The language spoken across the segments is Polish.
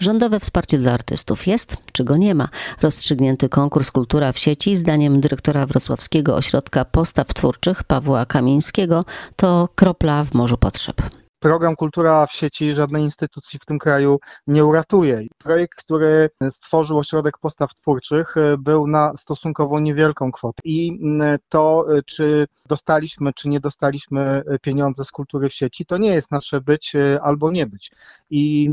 Rządowe wsparcie dla artystów jest, czy go nie ma? Rozstrzygnięty konkurs Kultura w sieci, zdaniem dyrektora Wrocławskiego Ośrodka Postaw Twórczych Pawła Kamińskiego, to kropla w morzu potrzeb program Kultura w sieci żadnej instytucji w tym kraju nie uratuje. Projekt, który stworzył Ośrodek Postaw Twórczych, był na stosunkowo niewielką kwotę. I to, czy dostaliśmy, czy nie dostaliśmy pieniądze z kultury w sieci, to nie jest nasze być albo nie być. I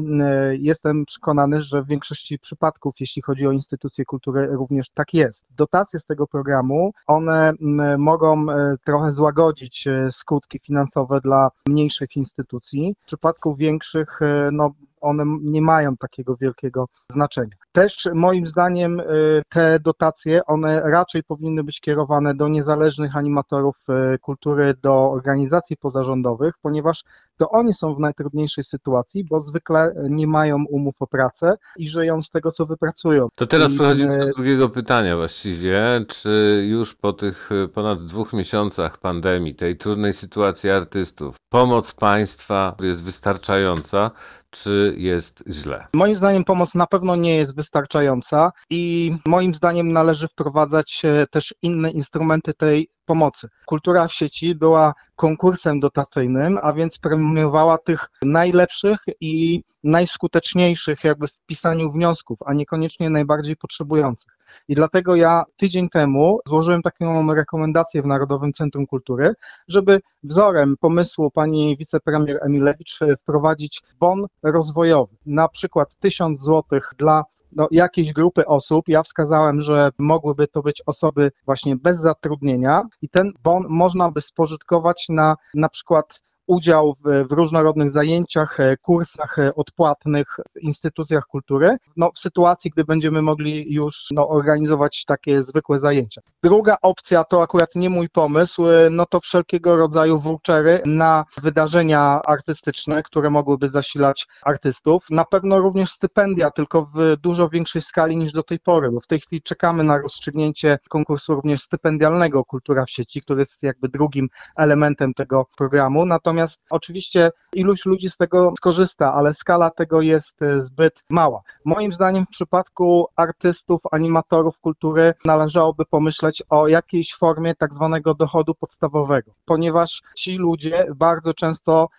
jestem przekonany, że w większości przypadków, jeśli chodzi o instytucje kultury, również tak jest. Dotacje z tego programu, one mogą trochę złagodzić skutki finansowe dla mniejszych instytucji, instytucji. W przypadku większych, e, no, one nie mają takiego wielkiego znaczenia. Też moim zdaniem e, te dotacje, one raczej powinny być kierowane do niezależnych animatorów e, kultury, do organizacji pozarządowych, ponieważ to oni są w najtrudniejszej sytuacji, bo zwykle nie mają umów o pracę i żyją z tego, co wypracują. To teraz przechodzimy do drugiego pytania właściwie. Czy już po tych ponad dwóch miesiącach pandemii, tej trudnej sytuacji artystów, pomoc państwa jest wystarczająca? Czy jest źle? Moim zdaniem pomoc na pewno nie jest wystarczająca i moim zdaniem należy wprowadzać e, też inne instrumenty tej pomocy. Kultura w sieci była konkursem dotacyjnym, a więc premiowała tych najlepszych i najskuteczniejszych jakby w pisaniu wniosków, a niekoniecznie najbardziej potrzebujących. I dlatego ja tydzień temu złożyłem taką rekomendację w Narodowym Centrum Kultury, żeby wzorem pomysłu pani wicepremier Emilewicz wprowadzić bon rozwojowy, na przykład 1000 złotych dla no, jakiejś grupy osób. Ja wskazałem, że mogłyby to być osoby właśnie bez zatrudnienia i ten bon można by spożytkować na na przykład udział w, w, różnorodnych zajęciach, e, kursach e, odpłatnych w instytucjach kultury, no, w sytuacji, gdy będziemy mogli już no, organizować takie zwykłe zajęcia. Druga opcja to akurat nie mój pomysł, e, no to wszelkiego rodzaju vouchery na wydarzenia artystyczne, które mogłyby zasilać artystów. Na pewno również stypendia, tylko w dużo większej skali niż do tej pory, bo w tej chwili czekamy na rozstrzygnięcie konkursu również stypendialnego Kultura w sieci, który jest jakby drugim elementem tego programu. Natomiast Natomiast oczywiście iluś ludzi z tego skorzysta, ale skala tego jest e, zbyt mała. Moim zdaniem w przypadku artystów, animatorów kultury należałoby pomyśleć o jakiejś formie tak zwanego dochodu podstawowego, ponieważ ci ludzie bardzo często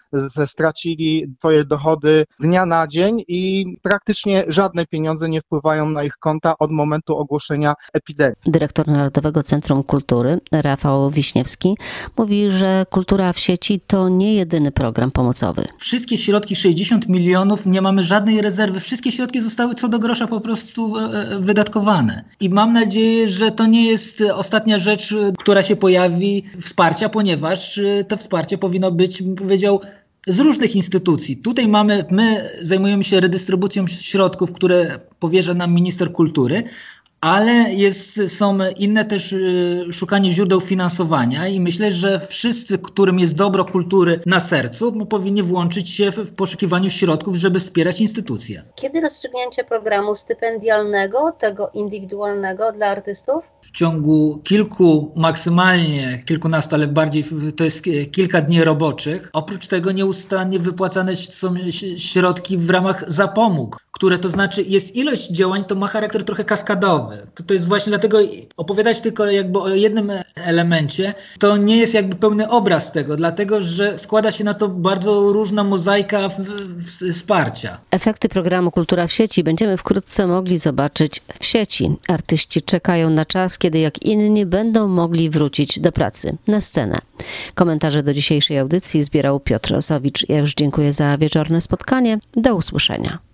stracili swoje dochody dnia na dzień i praktycznie żadne pieniądze nie wpływają na ich konta od momentu ogłoszenia epidemii. Dyrektor Narodowego Centrum Kultury Rafał Wiśniewski mówi, że kultura w sieci to nie nie jedyny program pomocowy. Wszystkie środki, 60 milionów, nie mamy żadnej rezerwy. Wszystkie środki zostały co do grosza po prostu e, e, wydatkowane. I mam nadzieję, że to nie jest ostatnia rzecz, która się pojawi wsparcia, ponieważ e, to wsparcie powinno być, bym powiedział, z różnych instytucji. Tutaj mamy, my zajmujemy się redystrybucją środków, które powierza nam minister kultury, ale jest, są inne też y, szukanie źródeł finansowania i myślę, że wszyscy, którym jest dobro kultury na sercu, powinni włączyć się w poszukiwaniu środków, żeby wspierać instytucje. Kiedy rozstrzygnięcie programu stypendialnego, tego indywidualnego dla artystów? W ciągu kilku, maksymalnie kilkunastu, ale bardziej to jest kilka dni roboczych. Oprócz tego nieustannie wypłacane są środki w ramach zapomóg, które to znaczy jest ilość działań, to ma charakter trochę kaskadowy. To, to jest właśnie dlatego opowiadać tylko jakby o jednym elemencie, to nie jest jakby pełny obraz tego, dlatego że składa się na to bardzo różna mozaika w, w, wsparcia. Efekty programu Kultura w sieci będziemy wkrótce mogli zobaczyć w sieci. Artyści czekają na czas, kiedy jak inni będą mogli wrócić do pracy, na scenę. Komentarze do dzisiejszej audycji zbierał Piotr Osowicz. Ja już dziękuję za wieczorne spotkanie. Do usłyszenia.